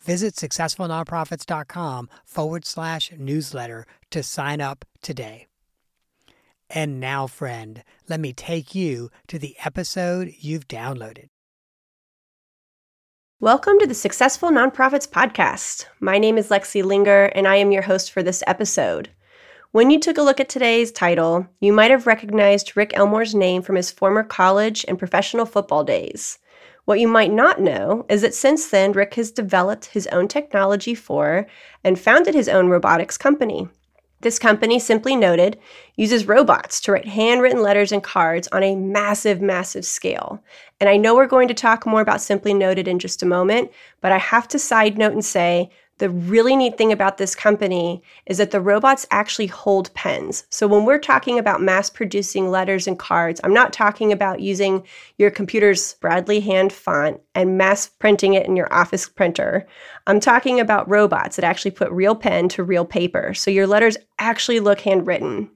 Visit successfulnonprofits.com forward slash newsletter to sign up today. And now, friend, let me take you to the episode you've downloaded. Welcome to the Successful Nonprofits Podcast. My name is Lexi Linger, and I am your host for this episode. When you took a look at today's title, you might have recognized Rick Elmore's name from his former college and professional football days. What you might not know is that since then, Rick has developed his own technology for and founded his own robotics company. This company, simply noted, uses robots to write handwritten letters and cards on a massive, massive scale. And I know we're going to talk more about Simply Noted in just a moment, but I have to side note and say the really neat thing about this company is that the robots actually hold pens. So when we're talking about mass producing letters and cards, I'm not talking about using your computer's Bradley hand font and mass printing it in your office printer. I'm talking about robots that actually put real pen to real paper. So your letters actually look handwritten.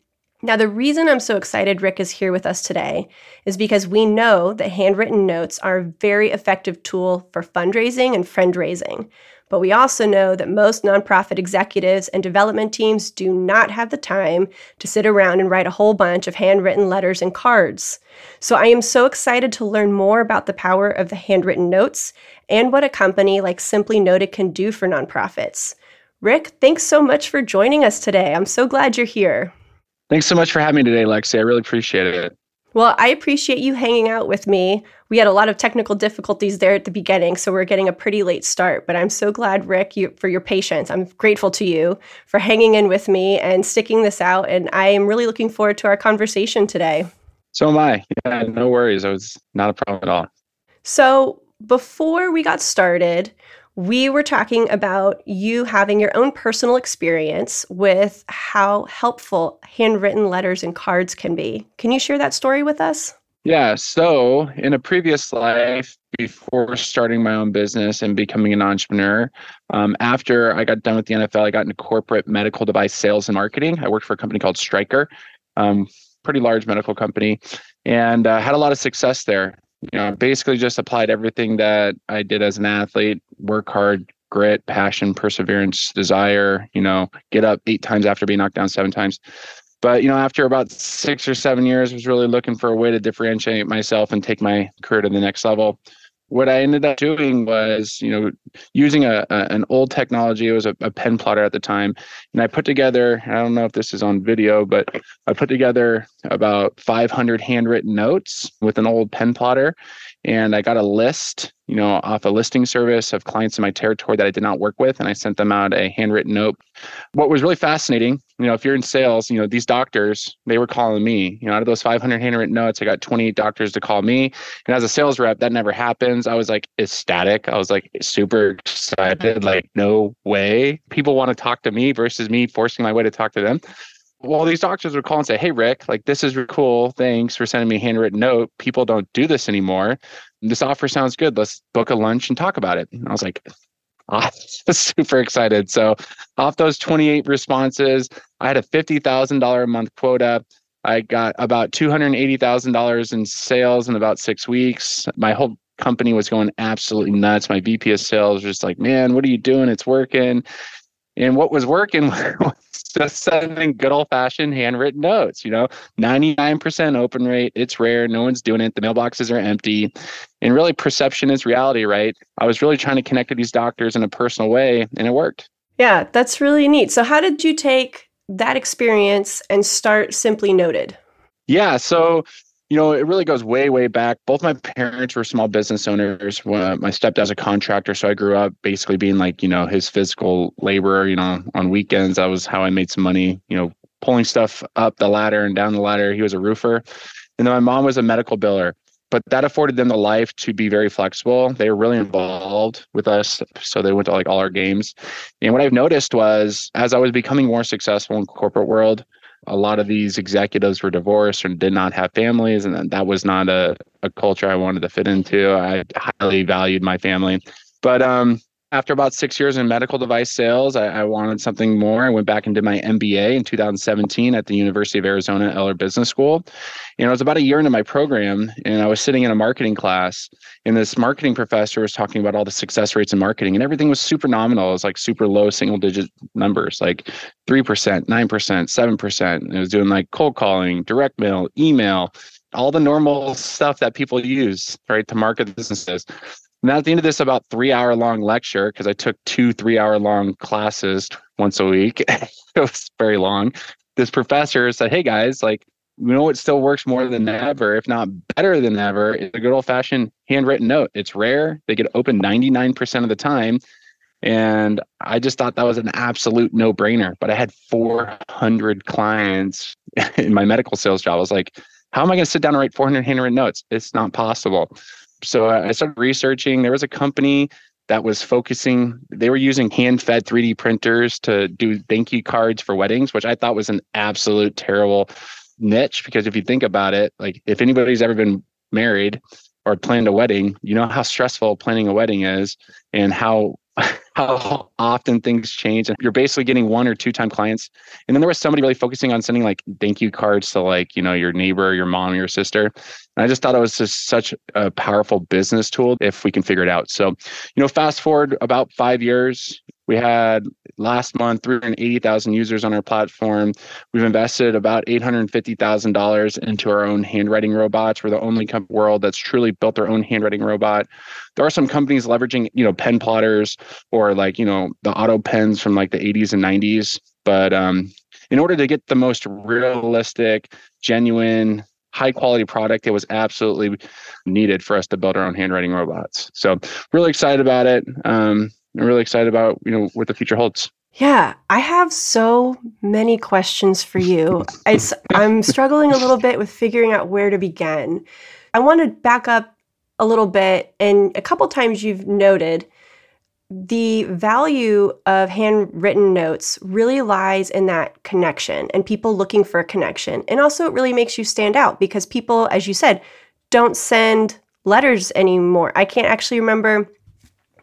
Now, the reason I'm so excited Rick is here with us today is because we know that handwritten notes are a very effective tool for fundraising and friend raising. But we also know that most nonprofit executives and development teams do not have the time to sit around and write a whole bunch of handwritten letters and cards. So I am so excited to learn more about the power of the handwritten notes and what a company like Simply Noted can do for nonprofits. Rick, thanks so much for joining us today. I'm so glad you're here. Thanks so much for having me today, Lexi. I really appreciate it. Well, I appreciate you hanging out with me. We had a lot of technical difficulties there at the beginning, so we're getting a pretty late start. But I'm so glad, Rick, you, for your patience. I'm grateful to you for hanging in with me and sticking this out. And I am really looking forward to our conversation today. So am I. Yeah, no worries. It was not a problem at all. So before we got started, we were talking about you having your own personal experience with how helpful handwritten letters and cards can be. Can you share that story with us? Yeah. So, in a previous life, before starting my own business and becoming an entrepreneur, um, after I got done with the NFL, I got into corporate medical device sales and marketing. I worked for a company called Stryker, um, pretty large medical company, and uh, had a lot of success there you know, basically just applied everything that I did as an athlete, work hard, grit, passion, perseverance, desire, you know, get up eight times after being knocked down seven times. But, you know, after about six or seven years, was really looking for a way to differentiate myself and take my career to the next level what I ended up doing was, you know, using a, a an old technology. It was a, a, pen plotter at the time, and I put together. I don't know if this is on video, but I put together about 500 handwritten notes with an old pen plotter, and I got a list, you know, off a listing service of clients in my territory that I did not work with, and I sent them out a handwritten note. What was really fascinating, you know, if you're in sales, you know, these doctors, they were calling me. You know, out of those 500 handwritten notes, I got 28 doctors to call me, and as a sales rep, that never happens. I was like ecstatic. I was like super excited. Like, no way, people want to talk to me versus me forcing my way to talk to them well, these doctors would call and say, Hey, Rick, like this is cool. Thanks for sending me a handwritten note. People don't do this anymore. This offer sounds good. Let's book a lunch and talk about it. And I was like, oh, super excited. So, off those 28 responses, I had a $50,000 a month quota. I got about $280,000 in sales in about six weeks. My whole company was going absolutely nuts. My VP of sales was just like, man, what are you doing? It's working. And what was working was just sending good old fashioned handwritten notes, you know, 99% open rate. It's rare. No one's doing it. The mailboxes are empty. And really, perception is reality, right? I was really trying to connect to these doctors in a personal way, and it worked. Yeah, that's really neat. So, how did you take that experience and start Simply Noted? Yeah. So, you know, it really goes way, way back. Both my parents were small business owners. my stepdad's a contractor, so I grew up basically being like, you know, his physical laborer. You know, on weekends, that was how I made some money. You know, pulling stuff up the ladder and down the ladder. He was a roofer, and then my mom was a medical biller. But that afforded them the life to be very flexible. They were really involved with us, so they went to like all our games. And what I've noticed was, as I was becoming more successful in corporate world, a lot of these executives were divorced and did not have families and that was not a, a culture i wanted to fit into. I highly valued my family. But um, after about six years in medical device sales I, I, wanted something more. I went back and did my mba in 2017 at the university of arizona eller business school. And it was about a year into my program and i was sitting in a marketing class and this marketing professor was talking about all the success rates in marketing and everything was super nominal. It was like super low single digit numbers like 3% 9% 7% it was doing like cold calling direct mail email all the normal stuff that people use right to market businesses and at the end of this about three hour long lecture because i took two three hour long classes once a week it was very long this professor said hey guys like you know what still works more than ever, if not better than ever, is a good old fashioned handwritten note. It's rare. They get open 99% of the time. And I just thought that was an absolute no brainer. But I had 400 clients in my medical sales job. I was like, how am I going to sit down and write 400 handwritten notes? It's not possible. So I started researching. There was a company that was focusing, they were using hand fed 3D printers to do thank you cards for weddings, which I thought was an absolute terrible niche because if you think about it, like if anybody's ever been married or planned a wedding, you know how stressful planning a wedding is and how how often things change and you're basically getting one or two time clients and then there was somebody really focusing on sending like thank you cards to like you know your neighbor your mom your sister and i just thought it was just such a powerful business tool if we can figure it out so you know fast forward about five years we had last month 380,000 users on our platform. We've invested about $850,000 into our own handwriting robots. We're the only company world that's truly built their own handwriting robot. There are some companies leveraging, you know, pen plotters or like, you know, the auto pens from like the 80s and 90s. But um, in order to get the most realistic, genuine, high quality product, it was absolutely needed for us to build our own handwriting robots. So really excited about it. Um, I'm really excited about you know what the future holds. Yeah, I have so many questions for you. It's I'm struggling a little bit with figuring out where to begin. I want to back up a little bit and a couple times you've noted the value of handwritten notes really lies in that connection and people looking for a connection. And also it really makes you stand out because people as you said don't send letters anymore. I can't actually remember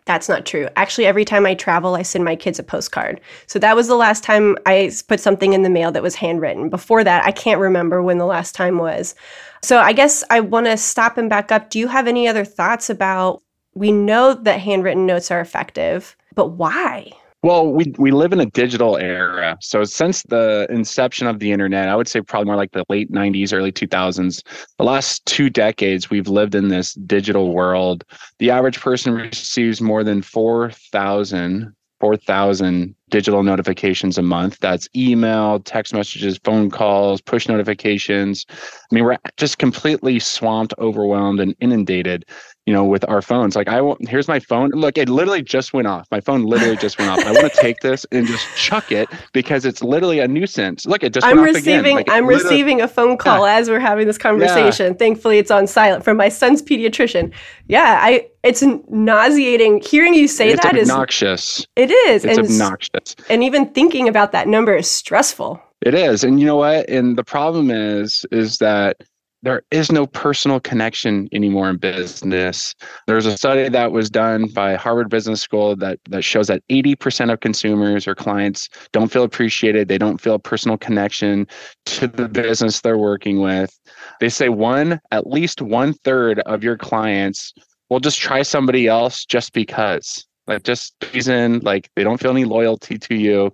that's not true. Actually, every time I travel, I send my kids a postcard. So that was the last time I put something in the mail that was handwritten. Before that, I can't remember when the last time was. So I guess I want to stop and back up. Do you have any other thoughts about? We know that handwritten notes are effective, but why? Well, we we live in a digital era. So since the inception of the internet, I would say probably more like the late 90s, early 2000s, the last two decades we've lived in this digital world. The average person receives more than 4,000 4,000 digital notifications a month. That's email, text messages, phone calls, push notifications. I mean, we're just completely swamped, overwhelmed, and inundated you know, with our phones. Like I want, here's my phone. Look, it literally just went off. My phone literally just went off. I want to take this and just chuck it because it's literally a nuisance. Look, it just I'm receiving like I'm receiving a phone call yeah. as we're having this conversation. Yeah. Thankfully, it's on silent from my son's pediatrician. Yeah, I it's nauseating. Hearing you say it's that obnoxious. is It is. It's and, obnoxious. And even thinking about that number is stressful. It is. And you know what? And the problem is, is that there is no personal connection anymore in business. There's a study that was done by Harvard Business School that, that shows that 80% of consumers or clients don't feel appreciated. They don't feel a personal connection to the business they're working with. They say one, at least one third of your clients will just try somebody else just because. Like just reason, like they don't feel any loyalty to you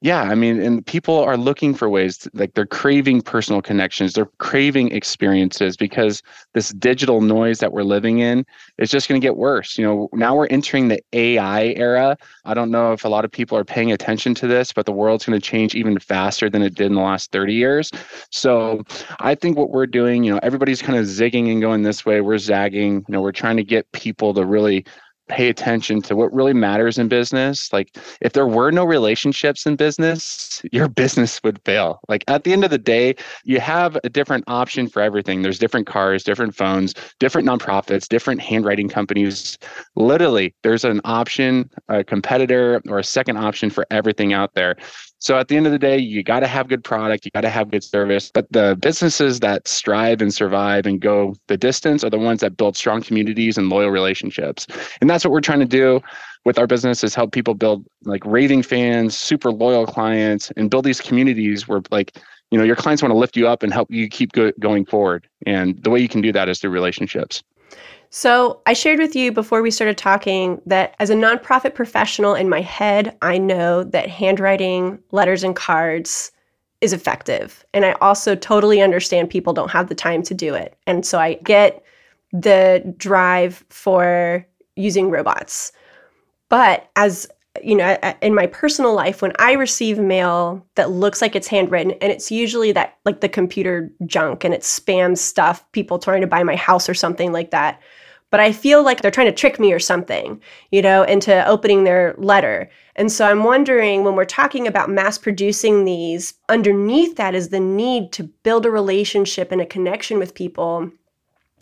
yeah i mean and people are looking for ways to, like they're craving personal connections they're craving experiences because this digital noise that we're living in is just going to get worse you know now we're entering the ai era. I don't know if a lot of people are paying attention to this but the world's going to change even faster than it did in the last 30 years. So i think what we're doing you know everybody's kind of zigging and going this way we're zagging you know we're trying to get people to really pay attention to what really matters in business. Like, if there were no relationships in business, your business would fail. Like, at the end of the day, you have a different option for everything. There's different cars, different phones, different nonprofits, different handwriting companies. Literally, there's an option, a competitor, or a second option for everything out there. So at the end of the day, you got to have good product, you got to have good service. But the businesses that strive and survive and go the distance are the ones that build strong communities and loyal relationships. And that's what we're trying to do with our business is help people build like raving fans, super loyal clients, and build these communities where like you know your clients want to lift you up and help you keep go- going forward. And the way you can do that is through relationships. So, I shared with you before we started talking that as a nonprofit professional in my head, I know that handwriting letters and cards is effective. And I also totally understand people don't have the time to do it. And so I get the drive for using robots. But as you know, in my personal life, when I receive mail that looks like it's handwritten, and it's usually that like the computer junk and it's spam stuff, people trying to buy my house or something like that but I feel like they're trying to trick me or something, you know, into opening their letter. And so I'm wondering when we're talking about mass producing these, underneath that is the need to build a relationship and a connection with people.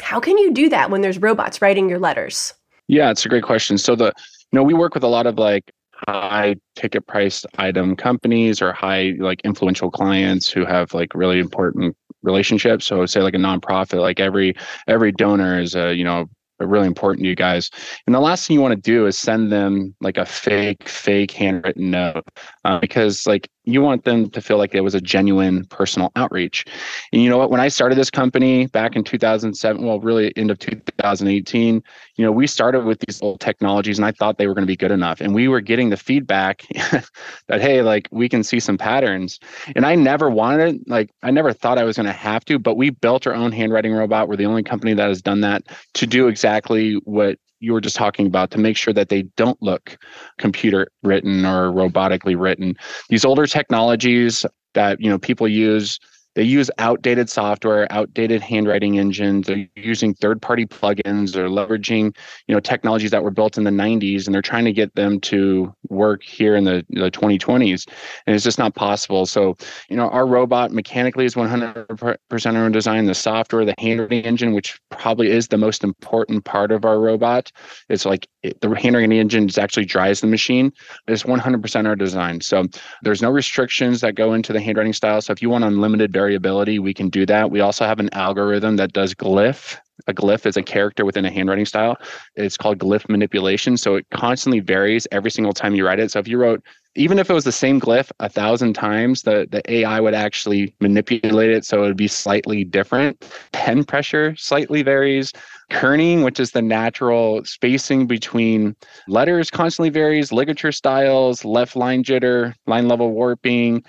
How can you do that when there's robots writing your letters? Yeah, it's a great question. So the you know, we work with a lot of like high ticket priced item companies or high like influential clients who have like really important relationships so say like a nonprofit like every every donor is a you know really important to you guys. And the last thing you want to do is send them like a fake, fake handwritten note uh, because like you want them to feel like it was a genuine personal outreach. And you know what? When I started this company back in 2007, well, really end of 2018, you know, we started with these old technologies and I thought they were going to be good enough. And we were getting the feedback that, hey, like we can see some patterns. And I never wanted, it. like, I never thought I was going to have to, but we built our own handwriting robot. We're the only company that has done that to do exactly what you were just talking about to make sure that they don't look computer written or robotically written. These older technologies that you know people use they use outdated software, outdated handwriting engines. They're using third-party plugins. They're leveraging, you know, technologies that were built in the 90s, and they're trying to get them to work here in the, the 2020s, and it's just not possible. So, you know, our robot mechanically is 100% our own design. The software, the handwriting engine, which probably is the most important part of our robot, it's like it, the handwriting engine actually drives the machine. It's 100% our design. So there's no restrictions that go into the handwriting style. So if you want unlimited variability variability, we can do that. We also have an algorithm that does glyph. A glyph is a character within a handwriting style. It's called glyph manipulation. So it constantly varies every single time you write it. So if you wrote, even if it was the same glyph a thousand times, the, the AI would actually manipulate it so it would be slightly different. Pen pressure slightly varies. Kerning, which is the natural spacing between letters, constantly varies. Ligature styles, left line jitter, line level warping,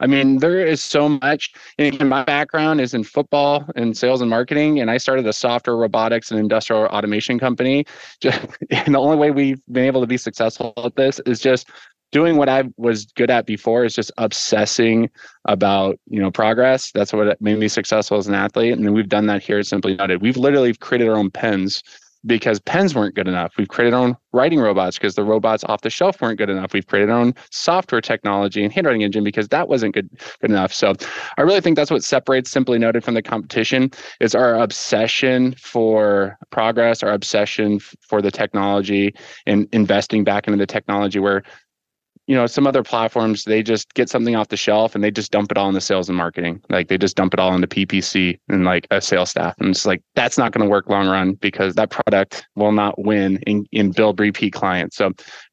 I mean, there is so much. And my background is in football and sales and marketing, and I started a software robotics and industrial automation company. Just, and the only way we've been able to be successful at this is just doing what I was good at before is just obsessing about you know progress. That's what made me successful as an athlete, and we've done that here at Simply Noted. We've literally created our own pens because pens weren't good enough. We've created our own writing robots because the robots off the shelf weren't good enough. We've created our own software technology and handwriting engine because that wasn't good good enough. So I really think that's what separates Simply Noted from the competition is our obsession for progress, our obsession for the technology and investing back into the technology where you know, some other platforms, they just get something off the shelf and they just dump it all into sales and marketing. Like they just dump it all into PPC and like a sales staff. And it's like, that's not going to work long run because that product will not win in, in build repeat clients. So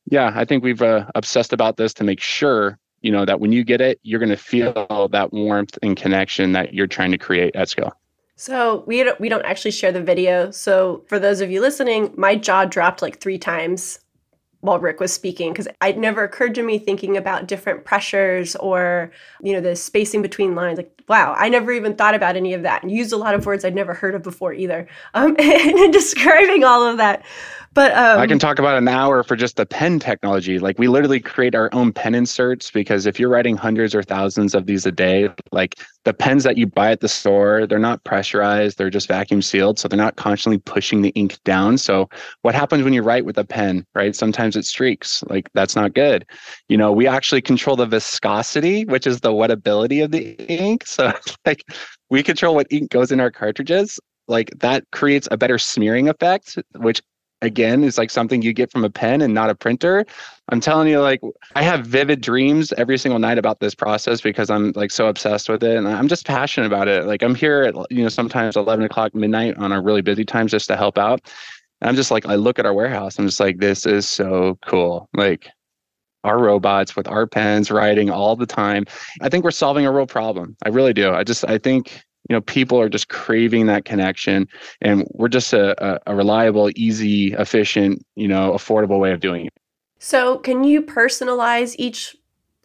yeah, I think we've uh, obsessed about this to make sure you know that when you get it you're going to feel that warmth and connection that you're trying to create at scale so we don't, we don't actually share the video so for those of you listening my jaw dropped like three times while rick was speaking because it never occurred to me thinking about different pressures or you know the spacing between lines like wow i never even thought about any of that. And used a lot of words i'd never heard of before either. Um, and describing all of that but um, I can talk about an hour for just the pen technology. Like we literally create our own pen inserts because if you're writing hundreds or thousands of these a day, like the pens that you buy at the store, they're not pressurized, they're just vacuum sealed. So they're not constantly pushing the ink down. So what happens when you write with a pen, right? Sometimes it streaks. Like that's not good. You know, we actually control the viscosity, which is the wettability of the ink. So like we control what ink goes in our cartridges like that creates a better smearing effect which again is like something you get from a pen and not a printer. I'm telling you like i have vivid dreams every single night about this process because i'm like so obsessed with it and i'm just passionate about it. Like i'm here at you know sometimes 11 o'clock midnight on our really busy times just to help out. And i'm just like i look at our warehouse. I'm just like this is so cool. Like our robots with our pens writing all the time. I think we're solving a real problem. I really do. I just i think you know people are just craving that connection and we're just a, a, reliable easy efficient you know affordable way of doing it so can you personalize each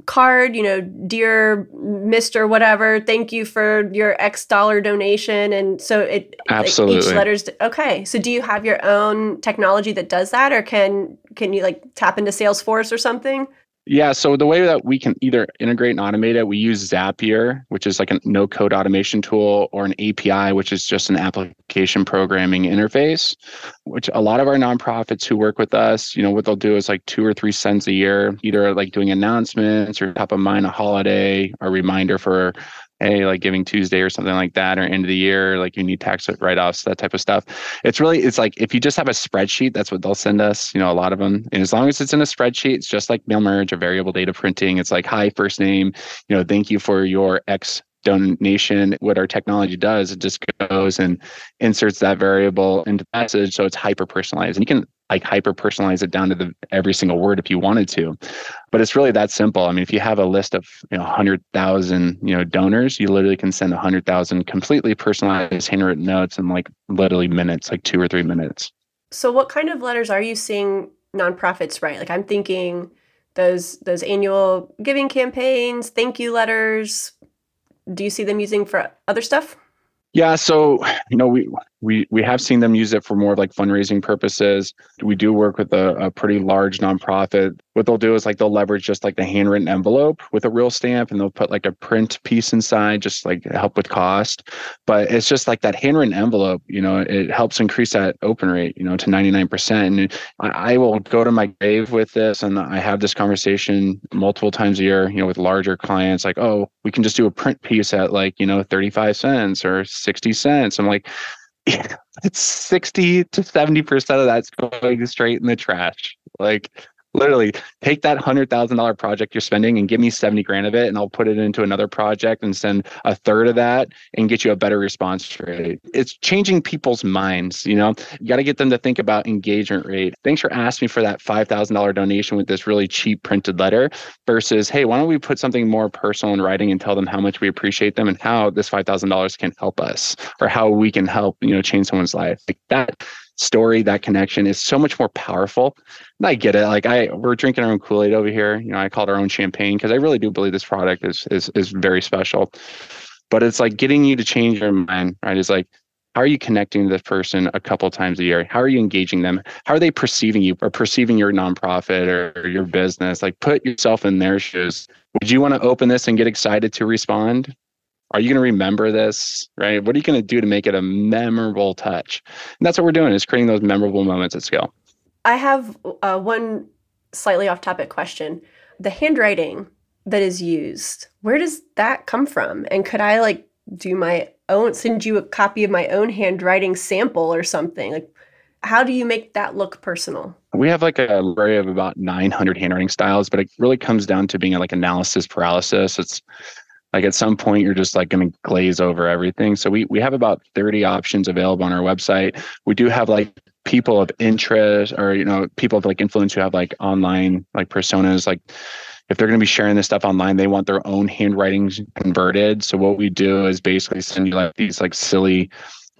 card, you know, dear Mr. whatever, thank you for your X dollar donation. And so it absolutely like each letter's okay. So do you have your own technology that does that or can can you like tap into Salesforce or something? Yeah. So the way that we can either integrate and automate it, we use Zapier, which is like a no code automation tool, or an API, which is just an application programming interface, which a lot of our nonprofits who work with us, you know, what they'll do is like two or three cents a year, either like doing announcements or top of mind a holiday, a reminder for hey, like Giving Tuesday or something like that, or end of the year, like you need tax write offs, that type of stuff. It's really, it's like if you just have a spreadsheet, that's what they'll send us, you know, a lot of them. And as long as it's in a spreadsheet, it's just like mail merge or variable data printing. It's like, hi, first name, you know, thank you for your X donation, what our technology does, it just goes and inserts that variable into the message. So it's hyper personalized. And you can like hyper personalize it down to the every single word if you wanted to. But it's really that simple. I mean, if you have a list of you know 100,000 you know donors, you literally can send 100,000 completely personalized handwritten notes in like literally minutes, like two or three minutes. So, what kind of letters are you seeing nonprofits write? Like, I'm thinking those those annual giving campaigns, thank you letters, do you see them using for other stuff? Yeah, so you know we we we have seen them use it for more of like fundraising purposes. We do work with a, a, pretty large nonprofit. What they'll do is like they'll leverage just like the handwritten envelope with a real stamp, and they'll put like a print piece inside, just like help with cost. But it's just like that handwritten envelope. You know, it helps increase that open rate. You know, to ninety nine percent. And I, I will go to my grave with this, and I have this conversation multiple times a year. You know, with larger clients, like, oh, we can just do a print piece at like you know thirty five cents or sixty cents. I'm like it's 60 to 70% of that's going straight in the trash. Like literally take that hundred thousand dollar project you're spending and give me 70 grand of it and I'll put it into another project and send a third of that and get you a better response rate. It's changing people's minds, you know. You got to get them to think about engagement rate. Thanks for asking me for that $5,000 donation with this really cheap printed letter versus, hey, why don't we put something more personal in writing and tell them how much we appreciate them and how this $5,000 can help us or how we can help, you know, change someone's life. Like that story, that connection is so much more powerful. And I get it. Like I, we're drinking our own Kool Aid over here. You know, I call it our own champagne because I really do believe this product is is is very special. But it's like getting you to change your mind, right? Is like, how are you connecting to this person a couple times a year? How are you engaging them? How are they perceiving you or perceiving your nonprofit or your business? Like, put yourself in their shoes. Would you want to open this and get excited to respond? Are you going to remember this? Right? What are you going to do to make it a memorable touch? And that's what we're doing is creating those memorable moments at scale. I have uh, one slightly off topic question. The handwriting that is used, where does that come from? And could I like do my own, send you a copy of my own handwriting sample or something? Like, How do you make that look personal? We have like a array of about 900 handwriting styles, but it really comes down to being like analysis paralysis. It's like at some point you're just like going to glaze over everything. So we we have about 30 options available on our website. We do have like people of interest or you know people of like influence who have like online like personas like if they're going to be sharing this stuff online they want their own handwriting converted so what we do is basically send you like these like silly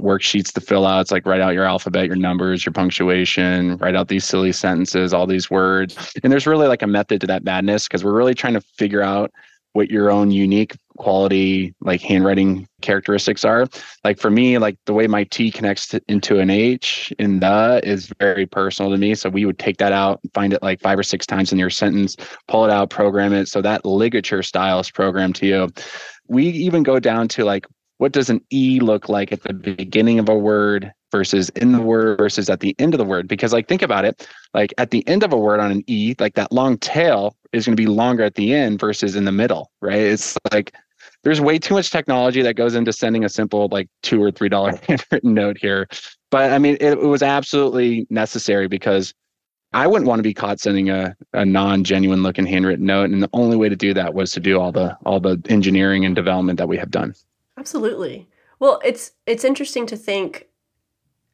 worksheets to fill out. It's like write out your alphabet, your numbers, your punctuation, write out these silly sentences, all these words. And there's really like a method to that madness because we're really trying to figure out what your own unique quality like handwriting characteristics are like for me like the way my t connects to, into an h in the is very personal to me so we would take that out find it like five or six times in your sentence pull it out program it so that ligature style is programmed to you we even go down to like what does an E look like at the beginning of a word versus in the word versus at the end of the word? Because like think about it, like at the end of a word on an E, like that long tail is going to be longer at the end versus in the middle, right? It's like there's way too much technology that goes into sending a simple like two or three dollar handwritten note here. But I mean, it, it was absolutely necessary because I wouldn't want to be caught sending a, a non-genuine looking handwritten note. And the only way to do that was to do all the all the engineering and development that we have done. Absolutely. Well, it's it's interesting to think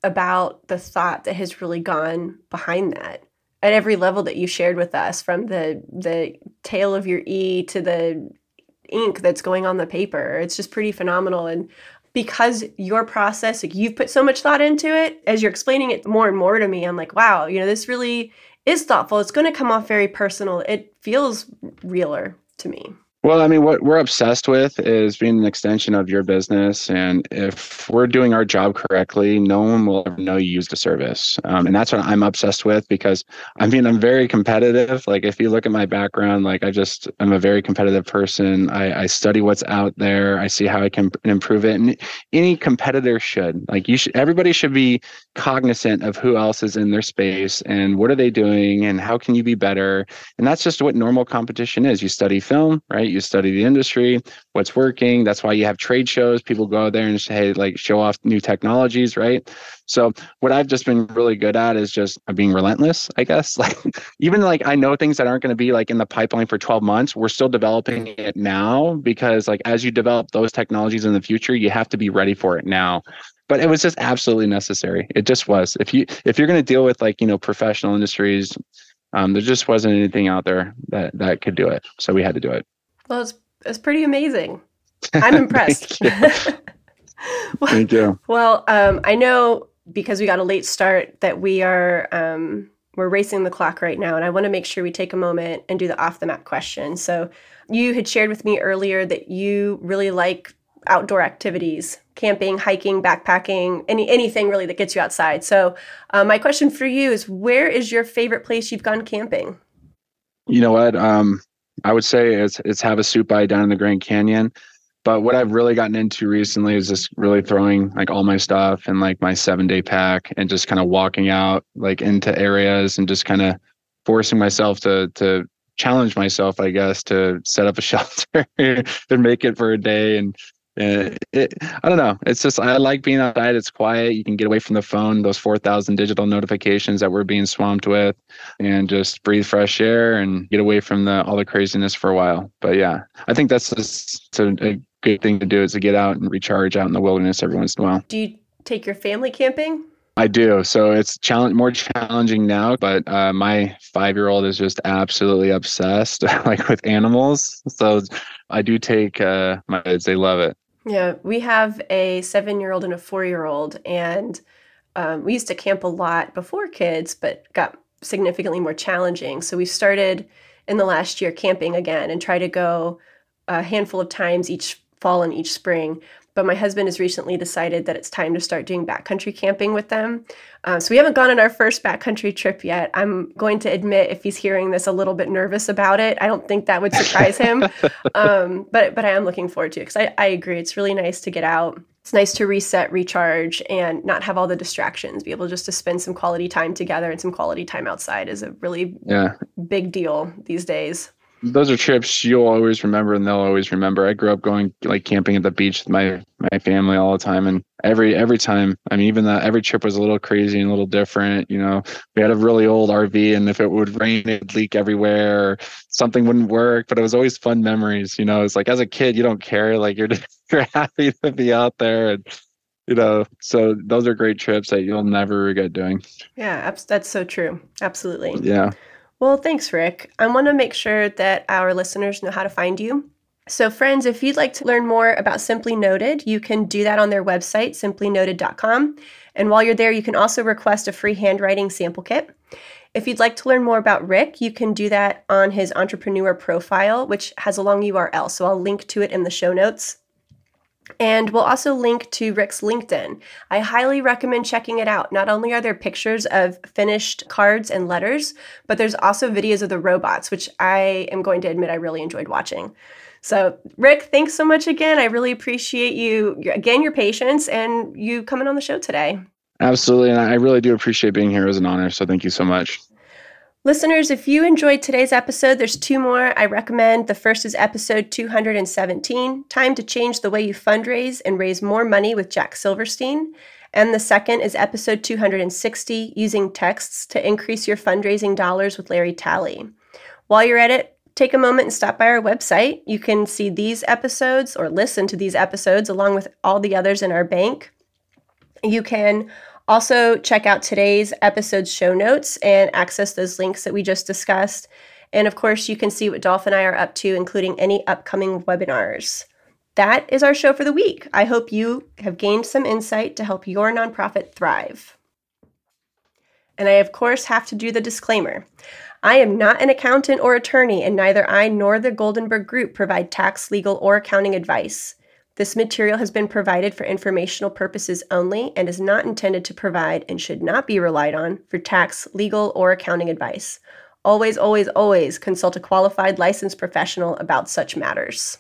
about the thought that has really gone behind that at every level that you shared with us from the the tail of your e to the ink that's going on the paper. It's just pretty phenomenal. And because your process like you've put so much thought into it as you're explaining it more and more to me i'm like wow you know this really is thoughtful. It's going to come off very personal. It feels realer to me well, I mean, what we're obsessed with is being an extension of your business. And if we're doing our job correctly, no one will ever know you used a service. Um, and that's what I'm obsessed with because I mean, I'm very competitive. Like, if you look at my background, like, I just, I'm a very competitive person. I, I study what's out there, I see how I can improve it. And any competitor should. Like, you should, everybody should be cognizant of who else is in their space and what are they doing and how can you be better. And that's just what normal competition is. You study film, right? You study the industry, what's working. That's why you have trade shows. People go there and say, like show off new technologies, right? So what I've just been really good at is just being relentless, I guess. Like even like I know things that aren't going to be like in the pipeline for 12 months, we're still developing it now because like as you develop those technologies in the future, you have to be ready for it now but it was just absolutely necessary it just was if you if you're going to deal with like you know professional industries um, there just wasn't anything out there that that could do it so we had to do it well, it's, it's pretty amazing. I'm impressed. Thank, you. well, Thank you. Well, um, I know because we got a late start that we are um, we're racing the clock right now, and I want to make sure we take a moment and do the off the map question. So, you had shared with me earlier that you really like outdoor activities camping hiking backpacking any anything really that gets you outside so uh, my question for you is where is your favorite place you've gone camping you know what um I would say it's it's Havasupai down in the Grand Canyon. But what I've really gotten into recently is just really throwing like all my stuff and like my seven day pack and just kind of walking out like into areas and just kind of forcing myself to to challenge myself, I guess, to set up a shelter and make it for a day and it, it, I don't know. It's just I like being outside. It's quiet. You can get away from the phone, those four thousand digital notifications that we're being swamped with, and just breathe fresh air and get away from the all the craziness for a while. But yeah, I think that's just a, a good thing to do is to get out and recharge out in the wilderness every once in a while. Do you take your family camping? I do. So it's challenge more challenging now, but uh, my five year old is just absolutely obsessed like with animals. So I do take uh, my kids; they love it. Yeah, we have a seven year old and a four year old, and um, we used to camp a lot before kids, but got significantly more challenging. So we started in the last year camping again and try to go a handful of times each fall and each spring. But my husband has recently decided that it's time to start doing backcountry camping with them. Um, so we haven't gone on our first backcountry trip yet. I'm going to admit, if he's hearing this, a little bit nervous about it. I don't think that would surprise him, um, but but I am looking forward to it because I, I agree. It's really nice to get out. It's nice to reset, recharge, and not have all the distractions. Be able just to spend some quality time together and some quality time outside is a really yeah. big deal these days. Those are trips you'll always remember and they'll always remember. I grew up going like camping at the beach with my my family all the time. And every every time I mean even that every trip was a little crazy and a little different, you know. We had a really old RV and if it would rain it would leak everywhere, something wouldn't work, but it was always fun memories, you know. It's like as a kid you don't care. Like you're you're happy to be out there and you know. So those are great trips that you'll never regret doing. Yeah that's so true. Absolutely. Yeah well, thanks, Rick. I want to make sure that our listeners know how to find you. So, friends, if you'd like to learn more about Simply Noted, you can do that on their website, simplynoted.com. And while you're there, you can also request a free handwriting sample kit. If you'd like to learn more about Rick, you can do that on his entrepreneur profile, which has a long URL. So I'll link to it in the show notes. And we'll also link to Rick's LinkedIn. I highly recommend checking it out. Not only are there pictures of finished cards and letters, but there's also videos of the robots, which I am going to admit I really enjoyed watching. So, Rick, thanks so much again. I really appreciate you, again, your patience and you coming on the show today. Absolutely. And I really do appreciate being here. It was an honor. So, thank you so much. Listeners, if you enjoyed today's episode, there's two more I recommend. The first is episode 217 Time to Change the Way You Fundraise and Raise More Money with Jack Silverstein. And the second is episode 260 Using Texts to Increase Your Fundraising Dollars with Larry Talley. While you're at it, take a moment and stop by our website. You can see these episodes or listen to these episodes along with all the others in our bank. You can also, check out today's episode show notes and access those links that we just discussed. And of course, you can see what Dolph and I are up to, including any upcoming webinars. That is our show for the week. I hope you have gained some insight to help your nonprofit thrive. And I, of course, have to do the disclaimer. I am not an accountant or attorney, and neither I nor the Goldenberg Group provide tax, legal, or accounting advice. This material has been provided for informational purposes only and is not intended to provide and should not be relied on for tax, legal, or accounting advice. Always, always, always consult a qualified licensed professional about such matters.